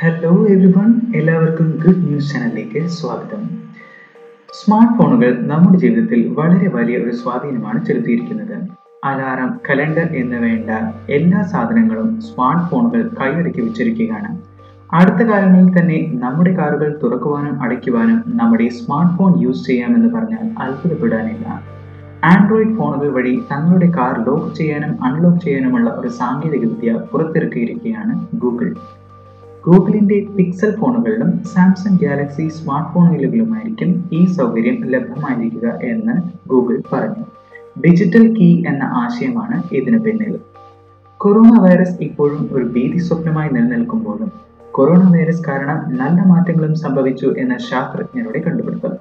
Hello everyone എല്ലാവർക്കും good news ചാനലിലേക്ക് സ്വാഗതം. സ്മാർട്ട് ഫോണുകൾ നമ്മുടെ ജീവിതത്തിൽ വളരെ വലിയ ഒരു സ്വാധീനമാണ് ചെലുത്തിയിരിക്കുന്നത്. അലാറം കലണ്ടർ എന്ന് വേണ്ട എല്ലാ സാധനങ്ങളും സ്മാർട്ട് ഫോണുകൾ കൈയടക്കി വെച്ചിരിക്കുകയാണ്. അടുത്ത കാലങ്ങളിൽ തന്നെ നമ്മുടെ കാറുകൾ തുറക്കുവാനും അടയ്ക്കുവാനും നമ്മുടെ സ്മാർട്ട് ഫോൺ യൂസ് ചെയ്യാമെന്ന് പറഞ്ഞാൽ അത്ഭുതപ്പെടാനില്ല. ആൻഡ്രോയിഡ് ഫോണുകൾ വഴി തങ്ങളുടെ കാർ ലോക്ക് ചെയ്യാനും അൺലോക്ക് ചെയ്യാനുമുള്ള ഒരു സാങ്കേതികവിദ്യ പുറത്തിറക്കിയിരിക്കുകയാണ് ഗൂഗിൾ ഗൂഗിളിന്റെ പിക്സൽ ഫോണുകളിലും സാംസങ് ഗാലക്സി സ്മാർട്ട് ഫോണുകളിലുമായിരിക്കും ഈ സൗകര്യം ലഭ്യമായിരിക്കുക എന്ന് ഗൂഗിൾ പറഞ്ഞു. ഡിജിറ്റൽ കീ എന്ന ആശയമാണ് ഇതിന് പിന്നിൽ. കൊറോണ വൈറസ് ഇപ്പോഴും ഒരു ഭീതി സ്വപ്നമായി നിലനിൽക്കുമ്പോഴും കൊറോണ വൈറസ് കാരണം നല്ല മാറ്റങ്ങളും സംഭവിച്ചു എന്ന ശാസ്ത്രജ്ഞരുടെ കണ്ടുപിടുത്തം.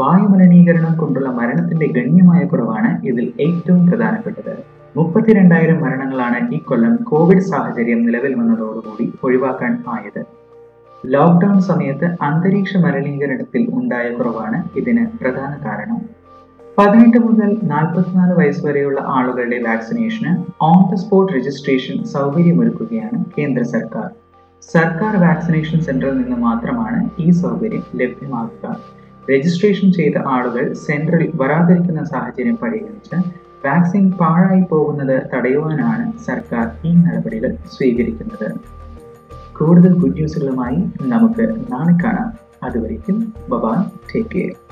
വായുമലിനീകരണം കൊണ്ടുള്ള മരണത്തിന്റെ ഗണ്യമായ കുറവാണ് ഇതിൽ ഏറ്റവും പ്രധാനപ്പെട്ടത്. മുപ്പത്തിരണ്ടായിരം മരണങ്ങളാണ് ഈ കൊല്ലം കോവിഡ് സാഹചര്യം നിലവിൽ വന്നതോടുകൂടി ഒഴിവാക്കാൻ ആയത്. ലോക്ക്ഡൌൺ സമയത്ത് അന്തരീക്ഷ മലിനീകരണത്തിൽ ഉണ്ടായ കുറവാണ് ഇതിന് പ്രധാന കാരണം. പതിനെട്ട് മുതൽ നാൽപ്പത്തിനാല് വയസ്സ് വരെയുള്ള ആളുകളുടെ വാക്സിനേഷന് ഓൺ ദ സ്പോട്ട് രജിസ്ട്രേഷൻ സൗകര്യമൊരുക്കുകയാണ് കേന്ദ്ര സർക്കാർ. സർക്കാർ വാക്സിനേഷൻ സെന്ററിൽ നിന്ന് മാത്രമാണ് ഈ സൗകര്യം ലഭ്യമാക്കുക. രജിസ്ട്രേഷൻ ചെയ്ത ആളുകൾ സെന്ററിൽ വരാതിരിക്കുന്ന സാഹചര്യം പരിഗണിച്ച് വാക്സിൻ പാഴായി പോകുന്നത് തടയുവാനാണ് സർക്കാർ ഈ നടപടികൾ സ്വീകരിക്കുന്നത്. കൂടുതൽ ഗുഡ് ന്യൂസുകളുമായി നമുക്ക് നാളെ കാണാം. അതുവരേക്കും ബബായ് ടേക്ക് കെയർ